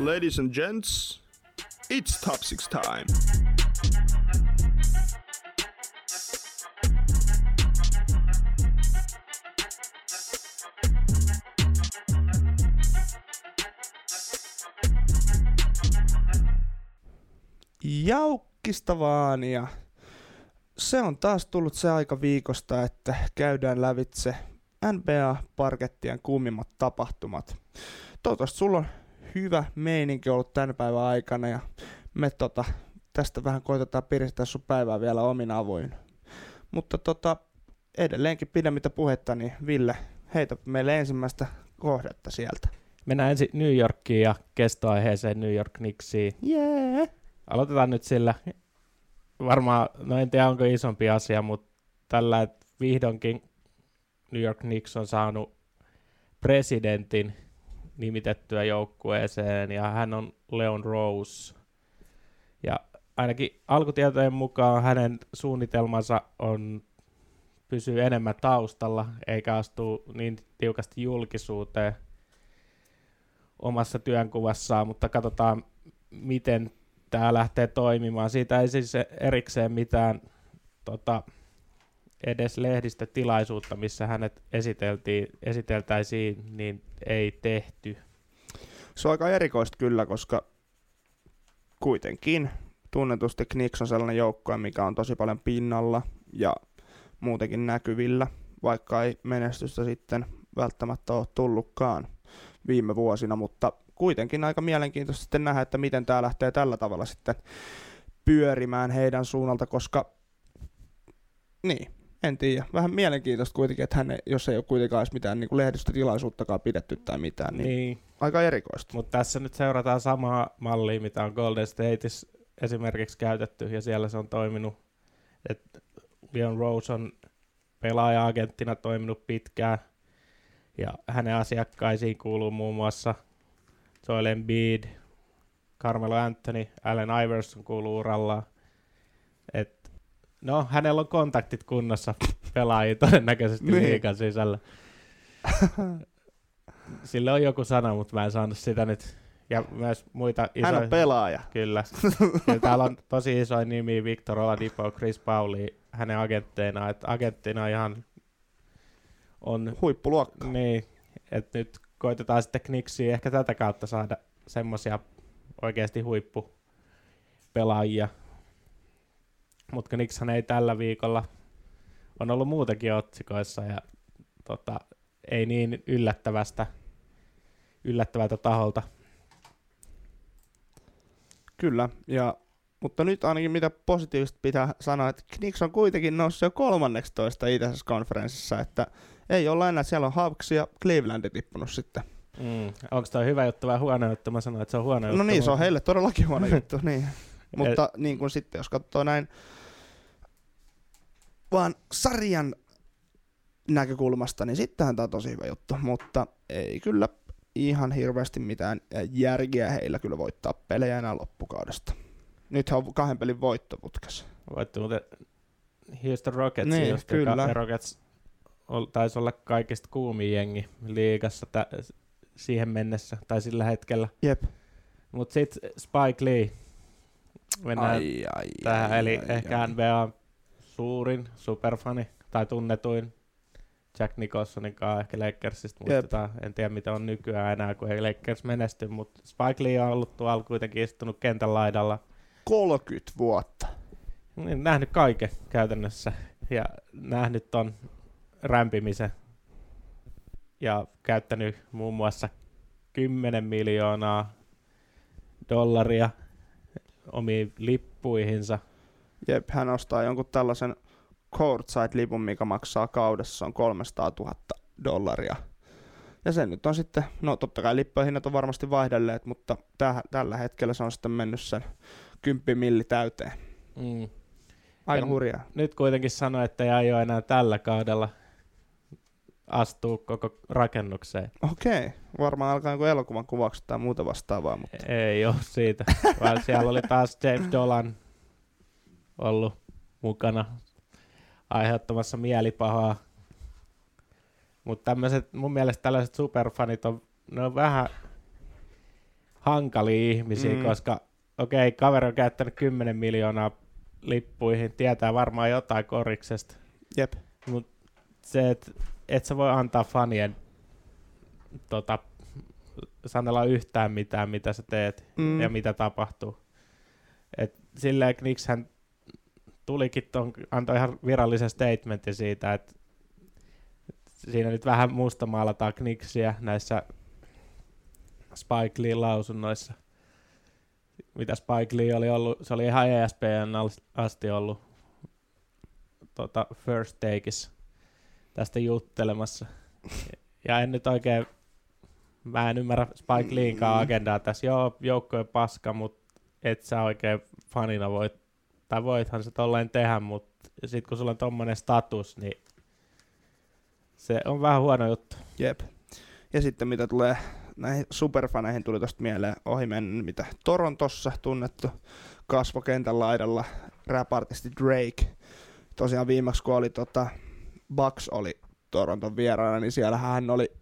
Ladies and gents, it's top six time. Jaukkista vaan ja se on taas tullut se aika viikosta, että käydään lävitse NBA-parkettien kuumimmat tapahtumat. Toivottavasti sulla on hyvä meininki ollut tämän päivän aikana ja me tota, tästä vähän koitetaan piristää sun päivää vielä omin avuin. Mutta tota, edelleenkin pidemmittä puhetta, niin Ville, heitä meille ensimmäistä kohdetta sieltä. Mennään ensin New Yorkiin ja kestoaiheeseen New York Knicksiin. Yeah. Aloitetaan nyt sillä, varmaan, no en tiedä onko isompi asia, mutta tällä, että vihdoinkin New York Knicks on saanut presidentin nimitettyä joukkueeseen, ja hän on Leon Rose. Ja ainakin alkutietojen mukaan hänen suunnitelmansa on pysyä enemmän taustalla, eikä astu niin tiukasti julkisuuteen omassa työnkuvassaan, mutta katsotaan, miten tämä lähtee toimimaan. Siitä ei siis erikseen mitään tota, edes lehdistötilaisuutta, missä hänet esiteltiin, esiteltäisiin, niin ei tehty. Se on aika erikoista kyllä, koska kuitenkin tunnetusti Knicks on sellainen joukkue, mikä on tosi paljon pinnalla ja muutenkin näkyvillä, vaikka ei menestystä sitten välttämättä ole tullutkaan viime vuosina, mutta kuitenkin aika mielenkiintoista sitten nähdä, että miten tämä lähtee tällä tavalla sitten pyörimään heidän suunnalta, koska niin, en tiedä. Vähän mielenkiintoista kuitenkin, että hän, jos ei ole kuitenkaan edes mitään niin kuin lehdistötilaisuuttakaan pidetty tai mitään, niin, niin. aika erikoista. Mutta tässä nyt seurataan samaa mallia, mitä on Golden Stateissa esimerkiksi käytetty, ja siellä se on toiminut, että Leon Rose on pelaaja-agenttina toiminut pitkään, ja hänen asiakkaisiin kuuluu muun muassa Joel Embiid, Carmelo Anthony, Allen Iverson kuuluu urallaan. Et, no, hänellä on kontaktit kunnossa pelaajia todennäköisesti niin. liikan sisällä. Sillä on joku sana, mutta mä en saanut sitä nyt. Ja myös muita isoja... Hän on pelaaja. Kyllä. Kyllä täällä on tosi isoja nimi Victor Oladipo, Chris Pauli hänen agentteina. Että agenttina ihan on... Huippuluokka. Niin, että nyt koitetaan sitten Kniksiä ehkä tätä kautta saada semmoisia oikeasti huippupelaajia. Mutta Knikshan ei tällä viikolla, on ollut muutakin otsikoissa ja tota, ei niin yllättävästä, yllättävältä taholta. Kyllä, ja, mutta nyt ainakin mitä positiivista pitää sanoa, että Knicks on kuitenkin noussut jo 13 itäisessä konferenssissa, että ei olla enää, siellä on Hawks ja Cleveland tippunut sitten. Mm. Onko tämä hyvä juttu vai huono juttu? Mä sanoin, että se on huono no juttu. No niin, se on heille todellakin huono juttu, niin. Mutta niin kuin sitten, jos katsoo näin vaan sarjan näkökulmasta, niin sittenhän tämä on tosi hyvä juttu, mutta ei kyllä ihan hirveästi mitään järkeä heillä kyllä voittaa pelejä enää loppukaudesta. Nyt on kahden pelin voittoputkessa. Voitti muuten Houston Rockets, niin, just, kyllä. Rockets taisi olla kaikista kuumin jengi liigassa tä, siihen mennessä, tai sillä hetkellä. Jep. Mutta sitten Spike Lee, mennään ai, ai, tähän, ai, eli ai, ehkä ai. NBA suurin superfani, tai tunnetuin Jack Nicholsonin kanssa ehkä Lakersista muistetaan. En tiedä mitä on nykyään enää, kun ei Lakers menesty, mutta Spike Lee on ollut tuolla kuitenkin istunut kentän laidalla. 30 vuotta. Niin, nähnyt kaiken käytännössä ja nähnyt ton rämpimisen ja käyttänyt muun muassa 10 miljoonaa dollaria omiin lippuihinsa. Jep, hän ostaa jonkun tällaisen courtside-lipun, mikä maksaa kaudessa on 300 000 dollaria. Ja se nyt on sitten, no totta kai lippujen hinnat on varmasti vaihdelleet, mutta täh, tällä hetkellä se on sitten mennyt sen 10 milli täyteen. Mm. Aika ja hurjaa. Nyt kuitenkin sanoi, että ei ole enää tällä kaudella astuu koko rakennukseen. Okei, varmaan alkaa joku elokuvan kuvaukset tai muuta vastaavaa. Mutta... Ei ole siitä, vaan siellä oli taas James Dolan ollut mukana aiheuttamassa mielipahaa. Mutta tämmöiset, mun mielestä tällaiset superfanit on, ne on vähän hankalia ihmisiä, Mm. koska okei, okay, kaveri on käyttänyt 10 miljoonaa lippuihin, tietää varmaan jotain koriksesta, Jep. mutta se, että et sä voi antaa fanien tota, sanella yhtään mitään, mitä sä teet Mm. ja mitä tapahtuu. Et silleen Knickshän tulikin ton, antoi ihan virallisen statementin siitä, että siinä nyt vähän mustamaalataan Knicksia näissä Spike Lee lausunnoissa. Mitä Spike Lee oli ollut, se oli ihan ESPN asti ollut tota, first takeissa tästä juttelemassa. Ja en nyt oikein, mä en ymmärrä Spike Leeinkaan Mm. agendaa tässä. Joo, joukkojen paska, mutta et sä oikein fanina voit, tai voithan se tolleen tehdä, mutta sit kun sulla on tommonen status, niin se on vähän huono juttu. Jep. Ja sitten mitä tulee näihin superfaneihin tuli tosta mieleen ohi mennä, mitä Torontossa tunnettu kasvokentän laidalla rap-artisti Drake. Tosiaan viimeksi kun oli tota, Bucks oli Toronton vieraana, niin siellä hän oli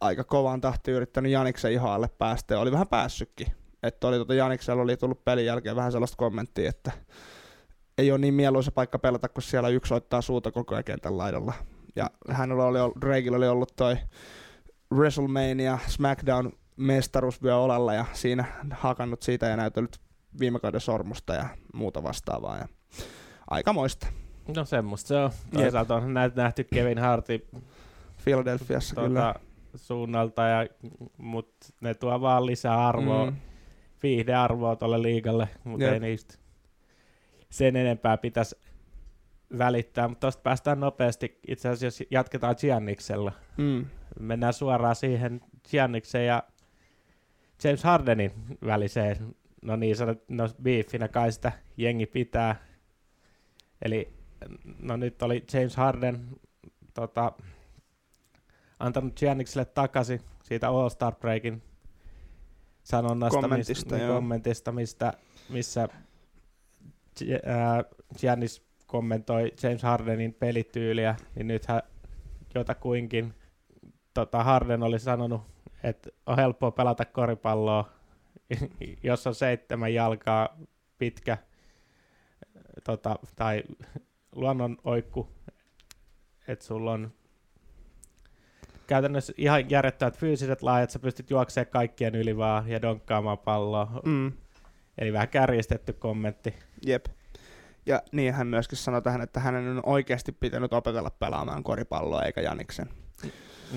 aika kovaan tahtiin yrittänyt Janiksen ihoalle päästä ja oli vähän päässytkin. Että oli tota Janiksella oli tullut pelin jälkeen vähän sellaista kommenttia, että ei ole niin mieluisa paikka pelata, kun siellä yksi ottaa suuta koko ajan kentän laidalla. Ja hänellä oli, ollut- Drakeilla oli ollut toi WrestleMania SmackDown mestaruusvyö olalla ja siinä hakannut siitä ja näytellyt viime kauden sormusta ja muuta vastaavaa. Ja aika moista. No semmoista se on. Toisaalta on nähty Kevin Hartin Philadelphiassa tuota, kyllä. tuota, suunnalta, ja, mutta ne tuo vaan lisää arvoa, mm. Viihdearvoa tuolle liigalle, mutta Jep. ei niistä sen enempää pitäisi välittää. Mutta tuosta päästään nopeasti, itse asiassa jos jatketaan Gianniksella. mm, Mennään suoraan siihen Gianniksen ja James Hardenin väliseen, no niin sanot, no beefinä kai sitä jengi pitää. Eli no nyt oli James Harden tota, antanut Giannikselle takaisin siitä All-Star Breakin sanonnasta, Kommentista, mis, joo. kommentista mistä, missä Giannis kommentoi James Hardenin pelityyliä, niin nythän jotakuinkin tota Harden oli sanonut, että on helppoa pelata koripalloa, jos on seitsemän jalkaa pitkä tota, tai luonnon oikku, että sulla on käytännössä ihan järjettävät fyysiset laajat, sä pystyt juoksemaan kaikkien yli vaan ja donkkaamaan palloa. mm, Eli vähän kärjistetty kommentti. jep. Ja niin hän myöskin sanoi tähän, että hänen on oikeasti pitänyt opetella pelaamaan koripalloa eikä Janiksen.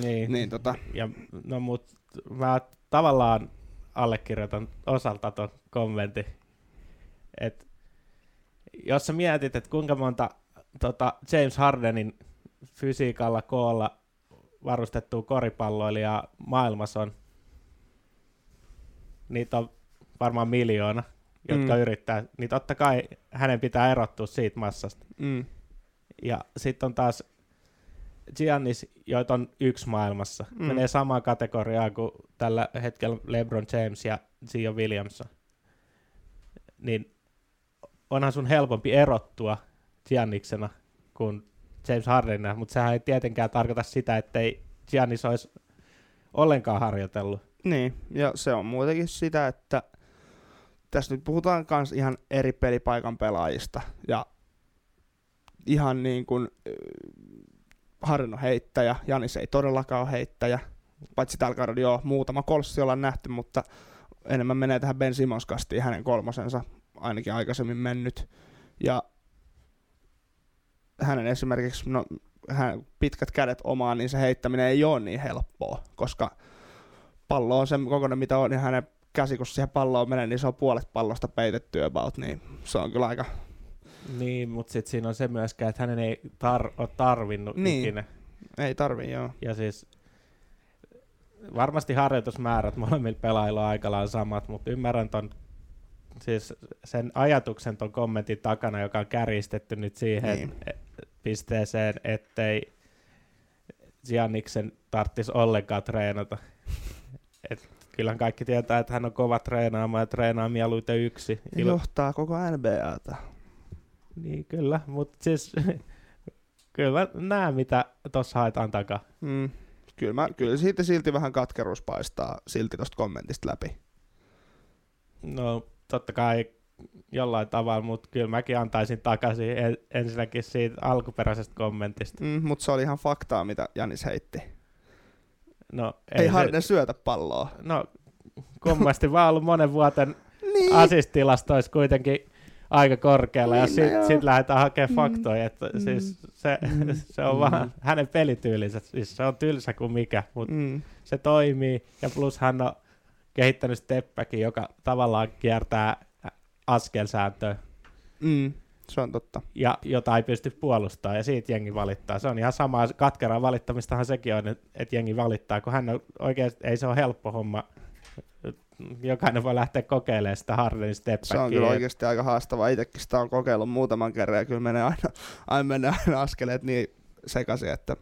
Niin. Niin tota, Ja, no mut mä tavallaan allekirjoitan osalta ton kommentin. Et jos sä mietit, että kuinka monta tota James Hardenin fysiikalla koolla varustettua koripalloilijaa maailmassa on, niitä on varmaan miljoona, jotka Mm. yrittää, niin totta kai hänen pitää erottua siitä massasta. mm, Ja sitten on taas Giannis, joita on yksi maailmassa. Mm. Menee samaan kategoriaan kuin tällä hetkellä LeBron James ja Zion Williamson. Niin onhan sun helpompi erottua Gianniksena kuin James Hardenina, mutta sehän ei tietenkään tarkoita sitä, ettei Giannis olisi ollenkaan harjoitellut. Niin, ja se on muutenkin sitä, että tässä nyt puhutaan myös ihan eri pelipaikan pelaajista. Ja ihan niin kuin Harden on heittäjä, Janis ei todellakaan ole heittäjä. Paitsi tällä kaudella joo, muutama kolssi ollaan nähty, mutta enemmän menee tähän Ben Simmons kastiin hänen kolmosensa ainakin aikaisemmin mennyt. Ja hänen esimerkiksi, no, hän, pitkät kädet omaan, niin se heittäminen ei ole niin helppoa, koska pallo on sen kokoinen, mitä on, niin hänen käsi, kun siihen palloon menee, niin se on puolet pallosta peitetty about, niin se on kyllä aika... Niin, mutta sitten siinä on se myöskään, että hänen ei tar- ole tarvinnut Niin. ikinä. Ei tarvii, joo. Ja siis varmasti harjoitusmäärät molemmilla pelaajilla on aika lailla samat, mutta ymmärrän ton, siis sen ajatuksen ton kommentin takana, joka on kärjistetty nyt siihen Niin. niin. Pisteeseen, ettei Gianniksen tarvitsisi ollenkaan treenata. Et kyllähän kaikki tietää, että hän on kova treenaamaan ja treenaa mieluiten yksi. Ja johtaa koko NBAta. Niin kyllä, mutta siis kyllä mä näen mitä tuossa haetaan takaa. Mm. kyllä, mä, kyllä siitä silti vähän katkeruus paistaa silti tuosta kommentista läpi. No totta kai jollain tavalla, mutta kyllä mäkin antaisin takaisin en, ensinnäkin siitä alkuperäisestä kommentista. Mm, mutta se oli ihan faktaa, mitä Janis heitti. No, ei, ei Harden se... syötä palloa. No kummasti vaan ollut monen vuoten niin. asistilastoissa kuitenkin aika korkealla niin, ja sitten sit lähdetään hakemaan mm. faktoja, että mm. siis se, mm. se on mm. vaan hänen pelityylinsä, siis se on tylsä kuin mikä, mutta mm. se toimii ja plus hän on kehittänyt steppäkin, joka tavallaan kiertää askelsääntöä. Mm. Se on totta. Ja jota ei pysty puolustamaan, ja siitä jengi valittaa. Se on ihan sama, katkeraa valittamistahan sekin on, että jengi valittaa, kun hän on oikeasti, ei se ole helppo homma jokainen voi lähteä kokeilemaan sitä Hardenin step Se on kyllä oikeasti aika haastavaa. Itsekin sitä on kokeillut muutaman kerran ja kyllä menee aina, aina, menee aina askeleet niin sekaisin, että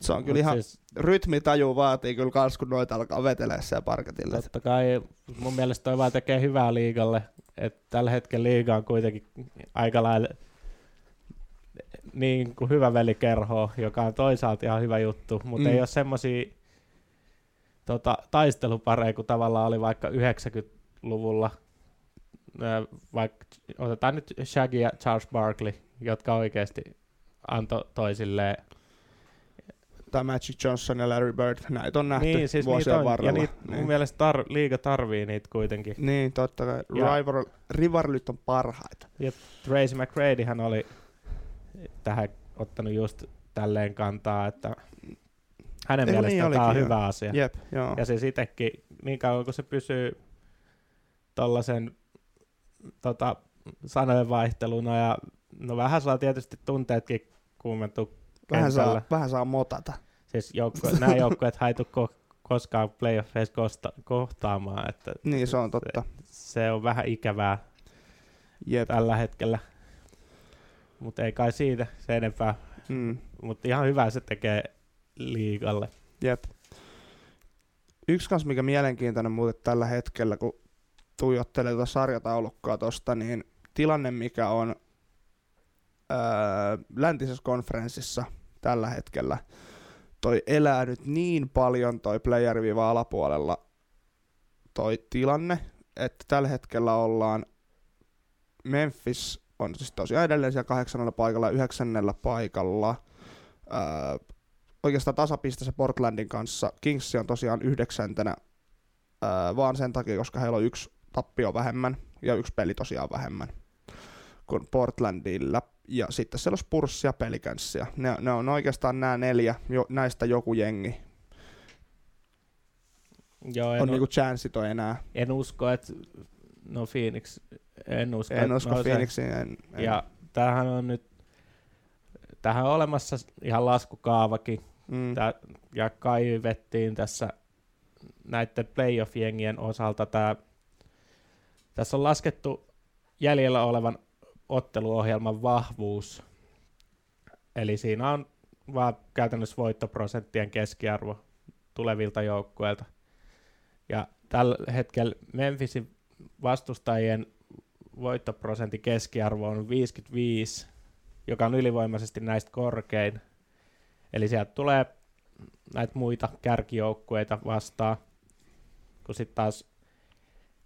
se on kyllä Mut ihan, siis, rytmitaju vaatii kyllä kans, kun noita alkaa vetelee siellä parketille. Totta kai mun mielestä toi vaan tekee hyvää liigalle, että tällä hetkellä liiga on kuitenkin aika lailla niin kuin hyvä velikerho, joka on toisaalta ihan hyvä juttu, mutta mm. ei ole semmoisia tota, taistelupareja, kun tavallaan oli vaikka 90-luvulla, vaikka otetaan nyt Shaggy ja Charles Barkley, jotka oikeasti antoi toisilleen tai Magic Johnson ja Larry Bird, näitä on nähty niin, siis vuosien on, varrella. Ja niitä, niin. mun mielestä tar- liiga tarvii niitä kuitenkin. Niin, totta kai. Rival, rivarit on parhaita. Ja Tracy McGradyhän oli tähän ottanut just tälleen kantaa, että hänen Eikö mielestään niin tämä on hyvä asia. Jep, joo. Ja se sittenkin, niin kauan kun se pysyy tuollaisen tota, sanojen vaihteluna ja no vähän saa tietysti tunteetkin kuumentua vähän saa, vähän saa motata. Siis joukko, nämä joukkueet haitu ko- koskaan playoffeissa kosta- kohtaamaan. Että niin, se on totta. Se, se on vähän ikävää Jep. tällä hetkellä. Mutta ei kai siitä se enempää. Mm. Mutta ihan hyvä se tekee liigalle. Jep. Yksi kanssa, mikä mielenkiintoinen muuten tällä hetkellä, kun tuijottelee tuota sarjataulukkoa tuosta, niin tilanne, mikä on öö, läntisessä konferenssissa tällä hetkellä, toi elää nyt niin paljon toi player alapuolella toi tilanne, että tällä hetkellä ollaan Memphis on siis tosiaan edelleen siellä kahdeksannella paikalla, yhdeksännellä paikalla. Öö, oikeastaan tasapistessä Portlandin kanssa. Kings on tosiaan yhdeksäntenä öö, vaan sen takia, koska heillä on yksi tappio vähemmän ja yksi peli tosiaan vähemmän kuin Portlandilla. Ja sitten siellä on Spurs ja Pelicanssia. Ne, ne on oikeastaan nämä neljä, jo, näistä joku jengi. Joo, on niinku chanssit on enää. En usko, että no Phoenix, en usko. En usko Phoenixiin. En, en. Ja tämähän on nyt, tähän on olemassa ihan laskukaavakin, mm. Tää, ja kaivettiin tässä näiden playoff-jengien osalta tämä, tässä on laskettu jäljellä olevan otteluohjelman vahvuus. Eli siinä on vaan käytännössä voittoprosenttien keskiarvo tulevilta joukkueilta. Ja tällä hetkellä Memphisin vastustajien voittoprosentin keskiarvo on 55, joka on ylivoimaisesti näistä korkein. Eli sieltä tulee näitä muita kärkijoukkueita vastaan, kun sitten taas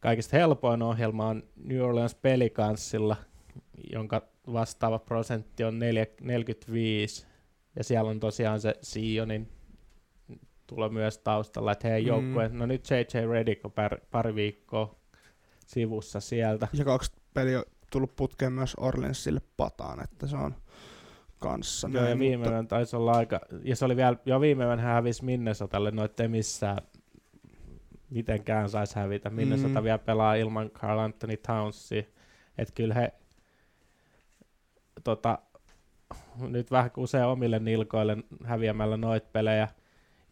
kaikista helpoin ohjelma on New Orleans Pelicansilla, jonka vastaava prosentti on 45, ja siellä on tosiaan se Sionin tulo myös taustalla, että hei mm. joukkue, no nyt JJ Redick on pari, pari viikkoa sivussa sieltä. Ja kaksi peliä on tullut putkeen myös Orleansille pataan, että se on kanssa. Joo, näin, ja viimeinen mutta... taisi olla aika, ja se oli vielä, jo viimeinen hän hävisi Minnesotalle, no ettei missään mitenkään saisi hävitä. Minnesota mm. vielä pelaa ilman Carl Anthony Townsia, että kyllä he tota, nyt vähän usein omille nilkoille häviämällä noit pelejä,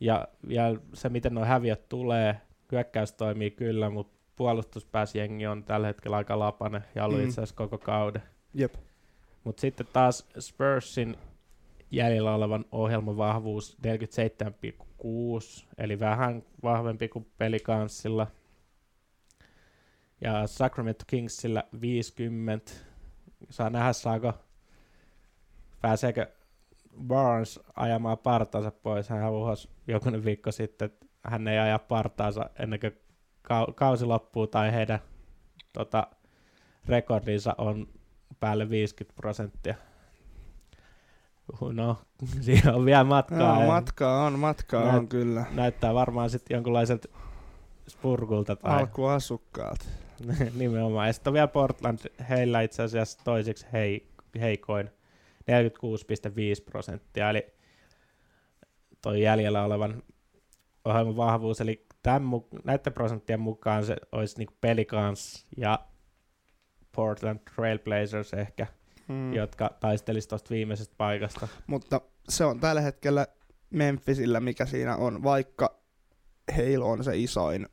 ja vielä se, miten nuo häviöt tulee, hyökkäys toimii kyllä, mutta puolustuspääsjengi on tällä hetkellä aika lapane ja ollut mm. itse asiassa koko kauden. Jep. Mutta sitten taas Spursin jäljellä olevan ohjelman vahvuus 47,6, eli vähän vahvempi kuin pelikanssilla. Ja Sacramento Kingsillä 50. Saa nähdä, saako, pääseekö Barnes ajamaan partaansa pois. Hän uhosi jokunen viikko sitten, että hän ei aja partaansa ennen kuin kau- kausi loppuu tai heidän tota, rekordinsa on päälle 50 prosenttia. No, siinä on vielä matkaa. Joo, matkaa on, matkaa Näyt- on kyllä. Näyttää varmaan sitten jonkunlaiselta spurgulta tai Alkuasukkaat. nimenomaan. Ja sitten on vielä Portland, heillä itse asiassa toiseksi hei, heikoin 46,5 prosenttia, eli toi jäljellä olevan ohjelman vahvuus, eli tämän, näiden prosenttien mukaan se olisi niinku Pelicans ja Portland Trailblazers ehkä, Mm. mm. jotka taistelisi tuosta viimeisestä paikasta. Mutta se on tällä hetkellä Memphisillä, mikä siinä on, vaikka heillä on se isoin,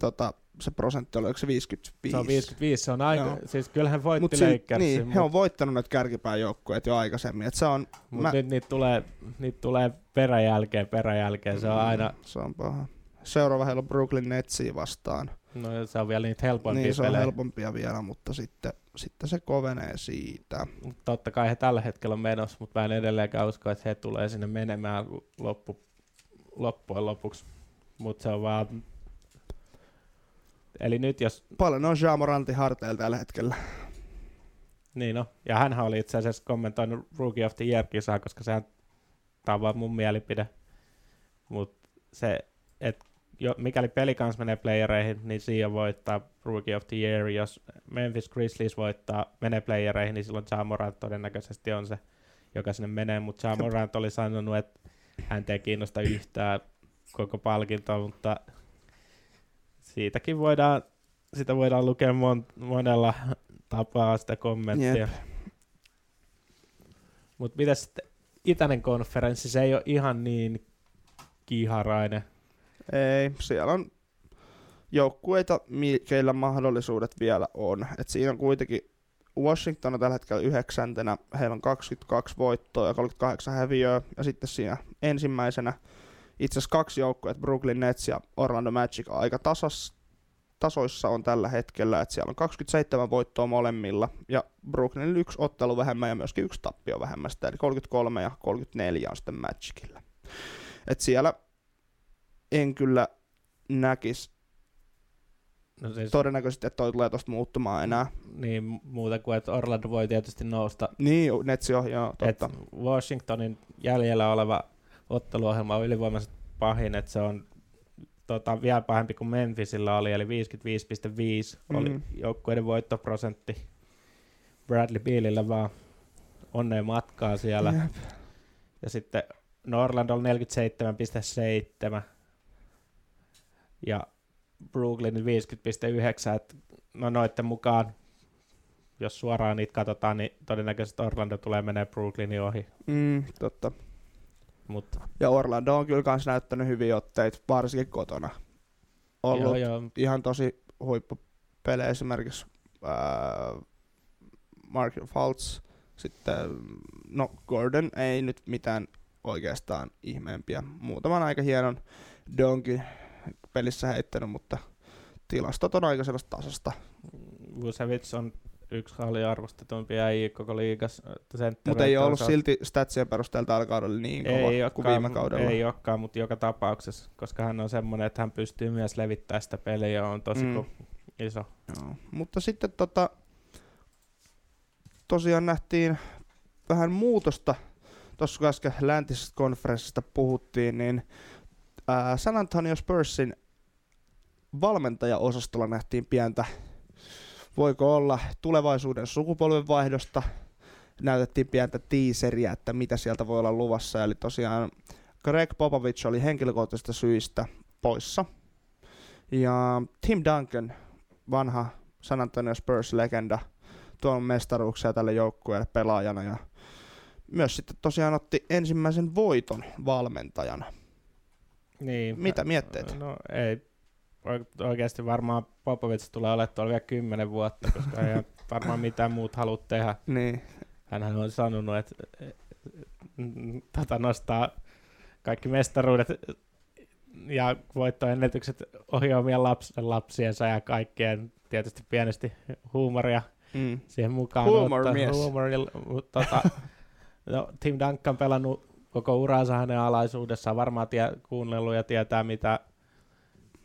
tota, se prosentti oli, oliko se 55? Se on 55, se on aika, Joo. siis kyllähän voitti Mut Mut si- Lakersin, niin, mut, he on voittanut näitä kärkipääjoukkueet jo aikaisemmin. Et se on, mut mä- nyt niitä tulee, niitä tulee peräjälkeen, peräjälkeen, se on aina, Se on paha. Seuraava heillä on Brooklyn Netsia vastaan. no se on vielä niitä helpoimpia Niin se on pelejä. helpompia vielä, mutta sitten, sitten se kovenee siitä. Totta kai he tällä hetkellä on menossa, mutta mä en edelleenkään usko, että he tulee sinne menemään loppu, loppujen lopuksi. Mutta se on vaan... Eli nyt jos... Paljon on Jaamorantin harteilla tällä hetkellä. Niin no, ja hän oli itse asiassa kommentoinut Rookie of the Year-kisaa, koska sehän tämä on vaan mun mielipide. Mutta se, että jo, mikäli peli kanssa menee playereihin, niin siinä voittaa Rookie of the Year. Jos Memphis Grizzlies voittaa, menee playereihin, niin silloin Ja Morant todennäköisesti on se, joka sinne menee. Mutta Ja Morant oli sanonut, että hän ei kiinnosta yhtään koko palkintoa, mutta siitäkin voidaan, sitä voidaan lukea mon, monella tapaa sitä kommenttia. Jep. Mutta mitä sitten itäinen konferenssi, se ei ole ihan niin kiharainen. Ei, siellä on joukkueita, keillä mahdollisuudet vielä on. Et siinä on kuitenkin Washington on tällä hetkellä yhdeksäntenä, heillä on 22 voittoa ja 38 häviöä, ja sitten siinä ensimmäisenä itse asiassa kaksi joukkuetta, Brooklyn Nets ja Orlando Magic, aika tasas, tasoissa on tällä hetkellä, että siellä on 27 voittoa molemmilla, ja Brooklynilla yksi ottelu vähemmän ja myöskin yksi tappio vähemmän, sitä, eli 33 ja 34 on sitten Magicilla. Et siellä en kyllä näkisi No siis, todennäköisesti, että toi tulee tosta muuttumaan enää. niin muuta kuin, että Orlando voi tietysti nousta. Niin, Netsi on, joo, Et totta. Washingtonin jäljellä oleva otteluohjelma on ylivoimaisesti pahin, että se on tota, vielä pahempi kuin Memphisillä oli, eli 55,5 oli Mm. joukkueiden voittoprosentti. Bradley Bealillä vaan onneen matkaa siellä. Jep. Ja sitten no Orlando on 47,7 ja Brooklyn 50,9. Et no noiden mukaan, jos suoraan niitä katsotaan, niin todennäköisesti Orlando tulee menee Brooklynin ohi. Mm, totta. Mutta Ja Orlando on kyllä kans näyttänyt hyviä otteita, varsinkin kotona. Ollut joo, joo, ihan tosi huippupelejä esimerkiksi ää, Mark Fultz, sitten no Gordon ei nyt mitään oikeastaan ihmeempiä. Muutaman aika hienon donkin pelissä heittänyt, mutta tilastot on aika sellaista tasasta. Vucevic on yksi aliarvostetumpia äijä koko liigas. Mutta ei ollut silti statsien perusteella tällä kaudella niin kova ei kuin viime kaudella. Ei olekaan, mutta joka tapauksessa, koska hän on semmoinen, että hän pystyy myös levittämään sitä peliä on tosi mm. iso. Joo. Mutta sitten tota, tosiaan nähtiin vähän muutosta. Tuossa kun äsken läntisestä konferenssista puhuttiin, niin ää, San Antonio Spursin valmentajaosastolla nähtiin pientä, voiko olla tulevaisuuden sukupolvenvaihdosta. Näytettiin pientä teaseria, että mitä sieltä voi olla luvassa. Eli tosiaan Greg Popovich oli henkilökohtaisista syistä poissa. Ja Tim Duncan, vanha San Antonio Spurs-legenda, tuon mestaruuksia tälle joukkueelle pelaajana ja myös sitten tosiaan otti ensimmäisen voiton valmentajana. Niin, Mitä mietteet? No ei. Oik- Oikeasti varmaan Popovic tulee olemaan tuolla vielä kymmenen vuotta, koska ei varmaan mitään muut halua tehdä. Niin, Hänhän on sanonut, että tota nostaa kaikki mestaruudet ja voittoennätykset ohi omien lapsen lapsiensa ja kaikkien tietysti pienesti huumoria mm. siihen mukaan. Huumor ottaa- mies. Huumorilla, mutta tota, No, Tim Duncan pelannut koko uransa hänen alaisuudessaan, varmaan tie, kuunnellut ja tietää, mitä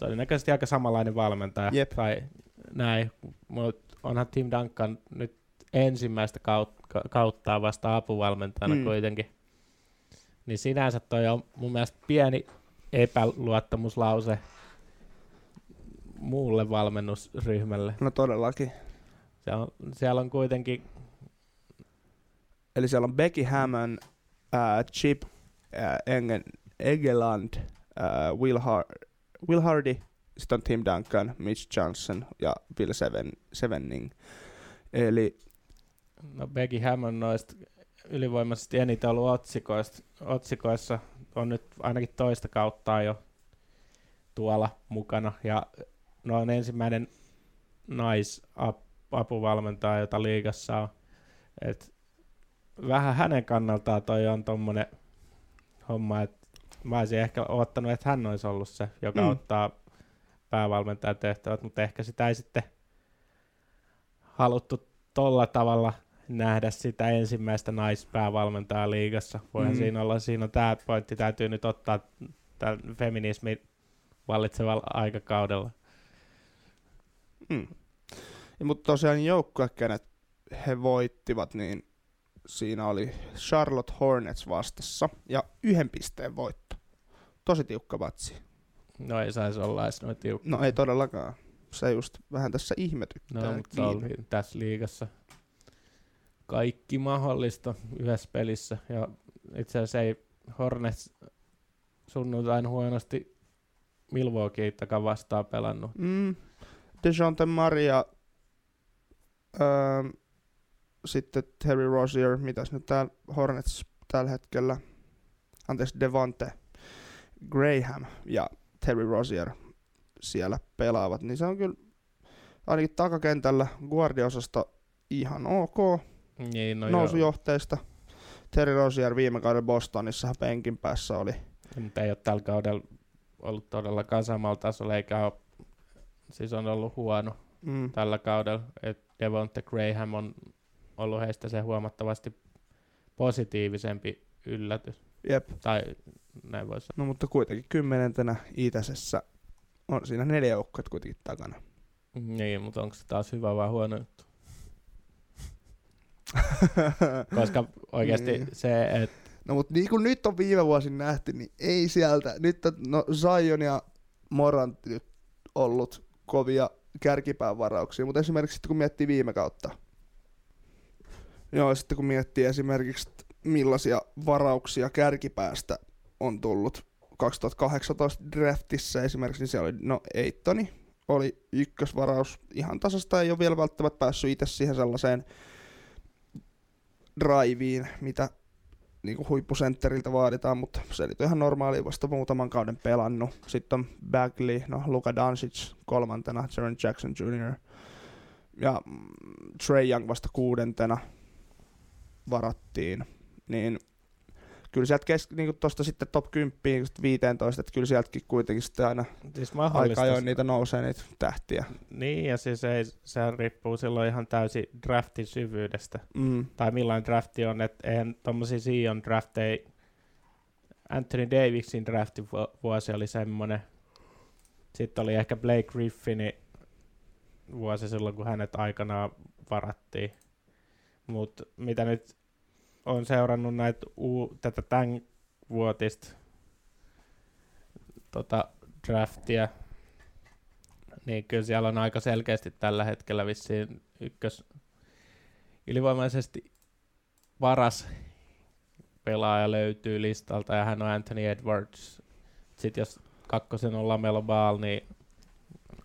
todennäköisesti aika samanlainen valmentaja Jep. tai näin, mutta onhan Tim Duncan nyt ensimmäistä kautta, kauttaa vasta apuvalmentajana Mm. kuitenkin. Niin sinänsä toi on mun mielestä pieni epäluottamuslause muulle valmennusryhmälle. No todellakin. Siellä on, siellä on kuitenkin, Eli siellä on Becky Hammond, äh, Chip äh, Engen, Egeland, äh, Will, Har- Will Hardy, sitten on Tim Duncan, Mitch Johnson ja Bill Seven, Sevenning. Eli no Becky Hammond noista ylivoimaisesti eniten ollut otsikoista, otsikoissa, on nyt ainakin toista kauttaa jo tuolla mukana, ja no on ensimmäinen naisapuvalmentaja, jota liigassa on. Et vähän hänen kannaltaan toi on tommonen homma, että mä olisin ehkä odottanut, että hän olisi ollut se, joka Mm. ottaa päävalmentajan tehtävät, mutta ehkä sitä ei sitten haluttu tolla tavalla nähdä sitä ensimmäistä naispäävalmentajaa liigassa. Voihan Mm. siinä olla, siinä on tämä pointti, täytyy nyt ottaa tämän feminismin vallitsevalla aikakaudella. Mm. Ja, mutta tosiaan joukkue, kenet he voittivat, niin siinä oli Charlotte Hornets vastassa ja yhden pisteen voitto. Tosi tiukka vatsi. No ei saisi olla edes noin tiukka. No ei todellakaan. Se just vähän tässä ihmetyttää. No, mutta se oli tässä liigassa kaikki mahdollista yhdessä pelissä. Ja itse asiassa ei Hornets sunnuntain huonosti Milwaukeeitakaan vastaan pelannut. Mm. DeJounte Maria, öö, sitten Terry Rozier, mitäs nyt täällä Hornets tällä hetkellä, anteeksi Devonte Graham ja Terry Rozier siellä pelaavat, niin se on kyllä ainakin takakentällä guardiosasto ihan ok, Niin, no no joo. nousujohteista. Terry Rozier viime kauden Bostonissa penkin päässä oli. Mutta ei ole tällä kaudella ollut todellakaan samalla tasolla, eikä ole, siis on ollut huono Mm. tällä kaudella. Et Devonte Graham on ollut heistä se huomattavasti positiivisempi yllätys. Jep. Tai näin voisi No mutta kuitenkin kymmenentenä itäisessä on siinä neljä joukkuetta kuitenkin takana. sanoa. Niin, mutta onko se taas hyvä vai huono juttu? Koska oikeasti Niin. se, että no mutta niin kuin nyt on viime vuosin nähty, niin ei sieltä. Nyt on, no Zion ja Morant nyt ollut kovia kärkipään varauksia, mutta esimerkiksi sitten kun miettii viime kautta. Joo, sitten kun miettii esimerkiksi, millaisia varauksia kärkipäästä on tullut 2018 draftissa esimerkiksi, niin siellä oli, no Eittoni oli ykkösvaraus ihan tasasta, ei ole vielä välttämättä päässyt itse siihen sellaiseen driveen, mitä niin kuin huippusentteriltä vaaditaan, mutta se oli ihan normaali, vasta muutaman kauden pelannut. Sitten on Bagley, no Luka Doncic kolmantena, Jaren Jackson Jr. Ja mm, Trey Young vasta kuudentena varattiin. Niin kyllä sieltä kes- niin tuosta sitten top 10 15, että kyllä sieltäkin kuitenkin sitten aina siis aika ajoin niitä nousee niitä tähtiä. Niin, ja siis ei, se riippuu silloin ihan täysin draftin syvyydestä. Mm. Tai millainen drafti on, että eihän tommosia Sion drafteja, Anthony Davisin draftin vu- vuosi oli semmonen. Sitten oli ehkä Blake Griffinin vuosi silloin, kun hänet aikanaan varattiin. Mutta mitä nyt on seurannut näitä uu, tätä tämän vuotista tota, draftia, niin kyllä siellä on aika selkeästi tällä hetkellä vissiin ykkös ylivoimaisesti paras pelaaja löytyy listalta ja hän on Anthony Edwards. Sitten jos kakkosen on Lamelo Ball, niin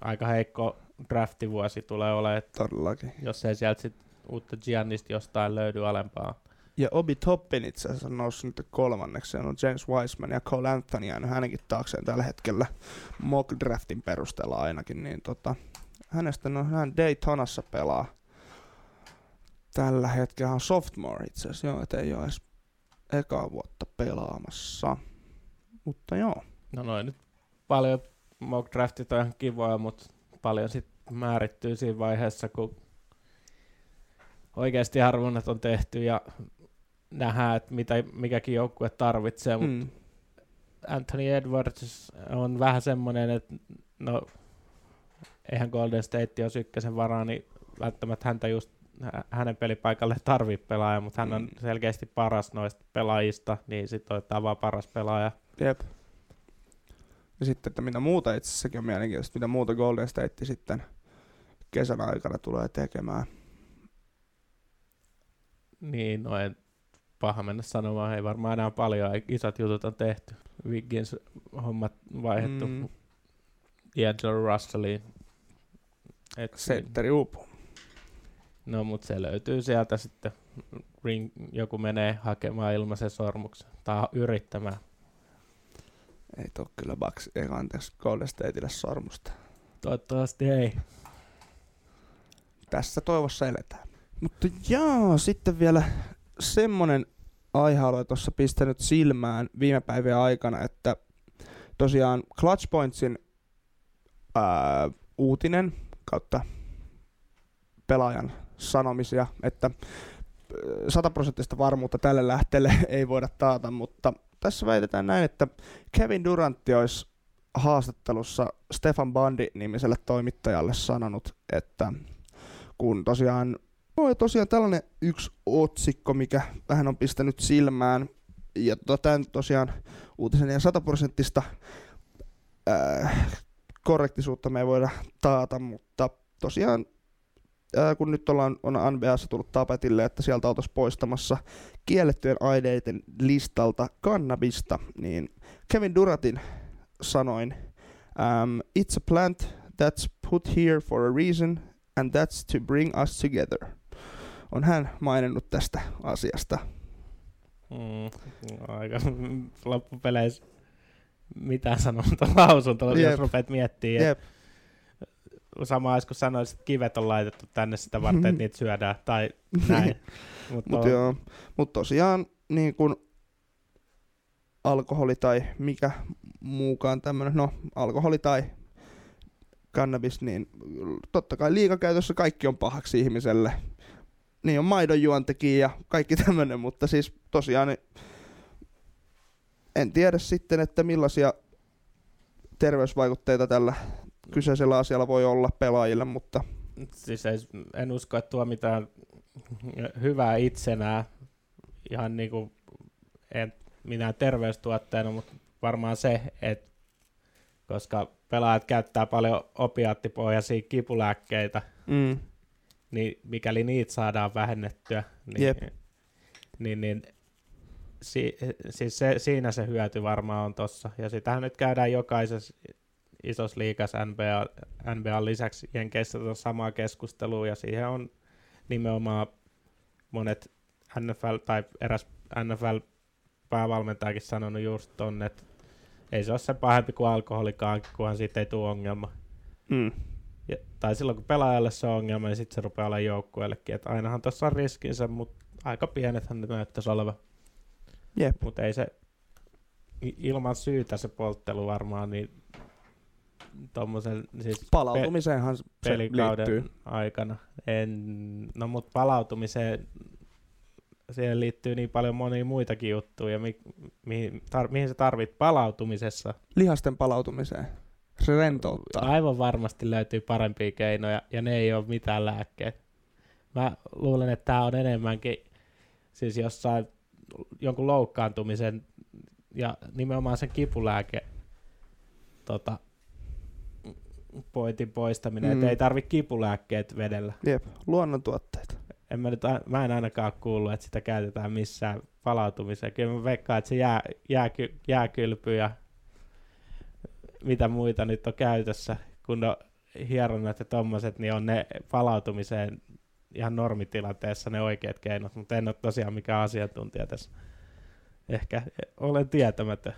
aika heikko draftivuosi tulee olemaan, Todellakin. jos ei sieltä sit uutta Giannista jostain löydy alempaa. Ja Obi Toppin itse asiassa on noussut nyt kolmanneksi. Se on James Wiseman ja Cole Anthony jäänyt hänenkin taakseen tällä hetkellä mock draftin perusteella ainakin. Niin tota, hänestä no, hän Daytonassa pelaa. Tällä hetkellä on sophomore itse asiassa, joo, et ei ole edes ekaa vuotta pelaamassa. Mutta joo, No noin nyt paljon mock draftit on ihan kivoja, mutta paljon sitten määrittyy siinä vaiheessa, kun oikeasti arvonnat on tehty ja nähdään, että mitä mikäkin joukkue tarvitsee, mutta Mm. Anthony Edwards on vähän semmoinen, että no, eihän Golden State jos ykkösen varaa, niin välttämättä häntä just hä- hänen pelipaikalle tarvii pelaaja, mutta hän on Mm. selkeästi paras noista pelaajista, niin sitten otetaan vaan paras pelaaja. Jep. Ja sitten, että mitä muuta itse asiassakin on mielenkiintoista, mitä muuta Golden State sitten kesän aikana tulee tekemään. Niin, no en paha mennä sanomaan, ei varmaan enää paljon, isot jutut on tehty. Wiggins hommat vaihdettu Mm. D'Angelo Russelliin. Et, Sentteri uupuu. No, mutta se löytyy sieltä sitten. Ring, joku menee hakemaan ilmaisen sormuksen tai yrittämään. Ei tuu kyllä Bucks, ei anteeksi Golden Stateille sormusta. Toivottavasti ei. Tässä toivossa eletään. Mutta jaa, sitten vielä semmonen aihealue tuossa pistänyt silmään viime päivien aikana, että tosiaan Clutch Pointsin ää, uutinen kautta pelaajan sanomisia, että sataprosenttista varmuutta tälle lähteelle ei voida taata, mutta tässä väitetään näin, että Kevin Durantti olisi haastattelussa Stefan Bandi-nimiselle toimittajalle sanonut, että kun tosiaan, no, tosiaan tällainen yksi otsikko, mikä vähän on pistänyt silmään, ja tota, tämän tosiaan uutisen ja sataprosenttista äh, korrektisuutta me ei voida taata, mutta tosiaan ää, kun nyt ollaan, on NBAssa tullut tapetille, että sieltä oltaisiin poistamassa kiellettyjen aineiden listalta kannabista, niin Kevin Duratin sanoin, um, it's a plant that's put here for a reason, and that's to bring us together. On hän maininnut tästä asiasta. Mm, aika loppupeleissä mitään sanomatta lausunto, jos rupeat miettimään. Jep. Sama olisi, kun sanoisit, että kivet on laitettu tänne sitä varten, että niitä syödään, tai näin. Mutta Mutta joo, mut tosiaan niin kun alkoholi tai mikä muukaan tämmönen, no alkoholi tai kannabis, niin totta kai liikakäytössä kaikki on pahaksi ihmiselle. Niin on maidonjuontekijä ja kaikki tämmönen, mutta siis tosiaan niin en tiedä sitten, että millaisia terveysvaikutteita tällä kyseisellä asialla voi olla pelaajille, mutta siis ei, en usko, että tuo mitään hyvää itsenään, ihan niin kuin en minä terveystuotteena, mutta varmaan se, että koska pelaajat käyttää paljon opiaattipohjaisia kipulääkkeitä, mm, niin mikäli niitä saadaan vähennettyä, niin, Jep. niin, niin si, siis se, siinä se hyöty varmaan on tossa. Ja sitähän nyt käydään jokaisessa isossa liigassa NBA, NBA lisäksi Jenkeissä on samaa keskustelua ja siihen on nimenomaan monet NFL tai eräs NFL päävalmentajakin sanonut just tonne, että ei se ole se pahempi kuin alkoholikaan, kunhan siitä ei tule ongelma. mm, Ja, tai silloin kun pelaajalle se on ongelma, niin sitten se rupeaa olla joukkueellekin. Että ainahan tuossa on riskinsä, mutta aika pienethän ne näyttäisi olevan. jep. Mutta ei se ilman syytä se polttelu varmaan, niin tuommoisen siis Palautumiseenhan se pelikauden liittyy. aikana. En, no mutta palautumiseen siihen liittyy niin paljon monia muitakin juttuja, mi, mihin, tar, mihin sä tarvit palautumisessa. Lihasten palautumiseen. Se rentouttaa. Aivan varmasti löytyy parempia keinoja, ja ne ei ole mitään lääkkeet. Mä luulen, että tämä on enemmänkin siis jossain jonkun loukkaantumisen ja nimenomaan sen kipulääke tota, pointin poistaminen, mm. Että ei tarvi kipulääkkeet vedellä. Jep, luonnontuotteita. En mä, nyt, mä en ainakaan kuullut, että sitä käytetään missään palautumiseen. Kyllä mä veikkaan, että se jää, jääky, jääkylpy ja mitä muita nyt on käytössä, kun on hieronnat ja tommoset, niin on ne palautumiseen ihan normitilanteessa ne oikeat keinot, mutta en ole tosiaan mikään asiantuntija tässä. Ehkä olen tietämätön.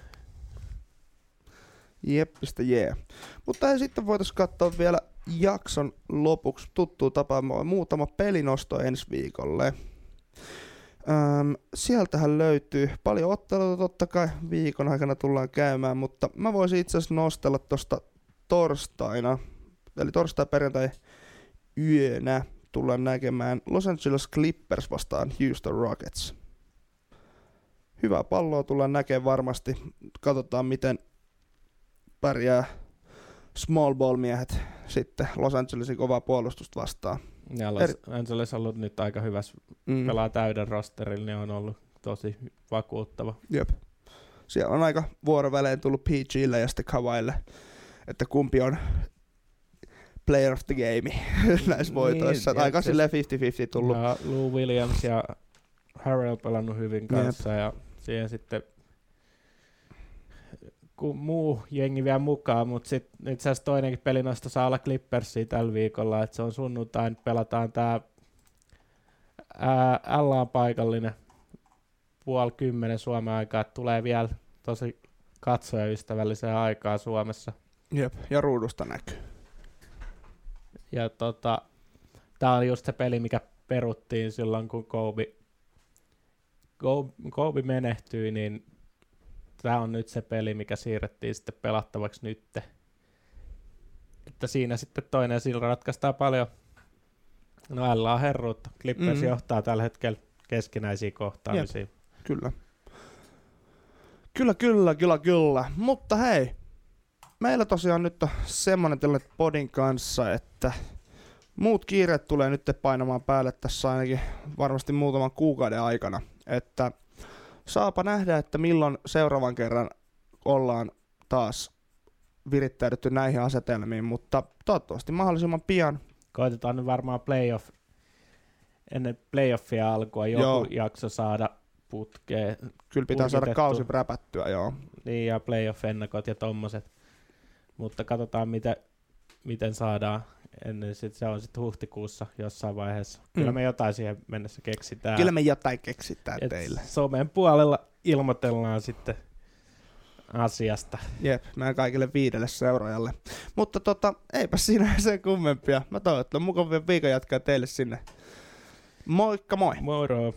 Jeppistä jee. Yeah. Mutta sitten voitaisiin katsoa vielä jakson lopuksi tuttuun tapaan muutama pelinosto ensi viikolle. Öm, sieltähän löytyy paljon otteluita totta kai viikon aikana tullaan käymään, mutta mä voisin itse asiassa nostella tuosta torstaina, eli torstai perjantai yönä tullaan näkemään Los Angeles Clippers vastaan Houston Rockets. hyvää palloa tullaan näkemään varmasti. Katsotaan, miten pärjää small ball miehet sitten Los Angelesin kovaa puolustusta vastaan. Ja Los Angeles on ollut nyt aika hyvässä, mm. pelaa täyden rosterilla, niin on ollut tosi vakuuttava. Jep. Siellä on aika vuorovälein tullut PGlle ja sitten Kavaille, että kumpi on player of the game näissä voitoissa. Niin, aika sille 50-50 tullut. Ja Lou Williams ja Harrell pelannut hyvin kanssa Jep. ja siihen sitten kun muu jengi vielä mukaan, mutta sitten itse asiassa toinenkin peli noista saa olla Clippersia tällä viikolla, että se on sunnuntain, pelataan tämä L on paikallinen puoli kymmenen Suomen aikaa, että tulee vielä tosi katsojaystävälliseen aikaa Suomessa. Jep, ja ruudusta näkyy. Ja tota, tää on just se peli, mikä peruttiin silloin, kun Kobe, Kobe, Kobe menehtyi, niin tämä on nyt se peli, mikä siirrettiin sitten pelattavaksi nytte. Että siinä sitten toinen sillä ratkaistaan paljon. No on herruutta. Clippers mm. johtaa tällä hetkellä keskinäisiä kohtaamisia. Jep. Kyllä. Kyllä, kyllä, kyllä, kyllä. Mutta hei, meillä tosiaan nyt on semmonen tilanne podin kanssa, että muut kiireet tulee nyt painamaan päälle tässä ainakin varmasti muutaman kuukauden aikana. Että saapa nähdä, että milloin seuraavan kerran ollaan taas virittäydytty näihin asetelmiin, mutta toivottavasti mahdollisimman pian. Koitetaan nyt varmaan playoff, ennen playoffia alkua joku Joo. jakso saada putkeen. Kyllä pitää saada kausi räpättyä, joo. Niin, ja playoff-ennakot ja tommoset. Mutta katsotaan, miten, miten saadaan ennen sit se on sitten huhtikuussa jossain vaiheessa. Kyllä mm. me jotain siihen mennessä keksitään. Kyllä me jotain keksitään Et teille. Somen puolella ilmoitellaan sitten asiasta. Jep, meidän kaikille viidelle seuraajalle. Mutta tota, eipä siinä sen kummempia. Mä on mukavia viikon jatkaa teille sinne. Moikka moi! Moro!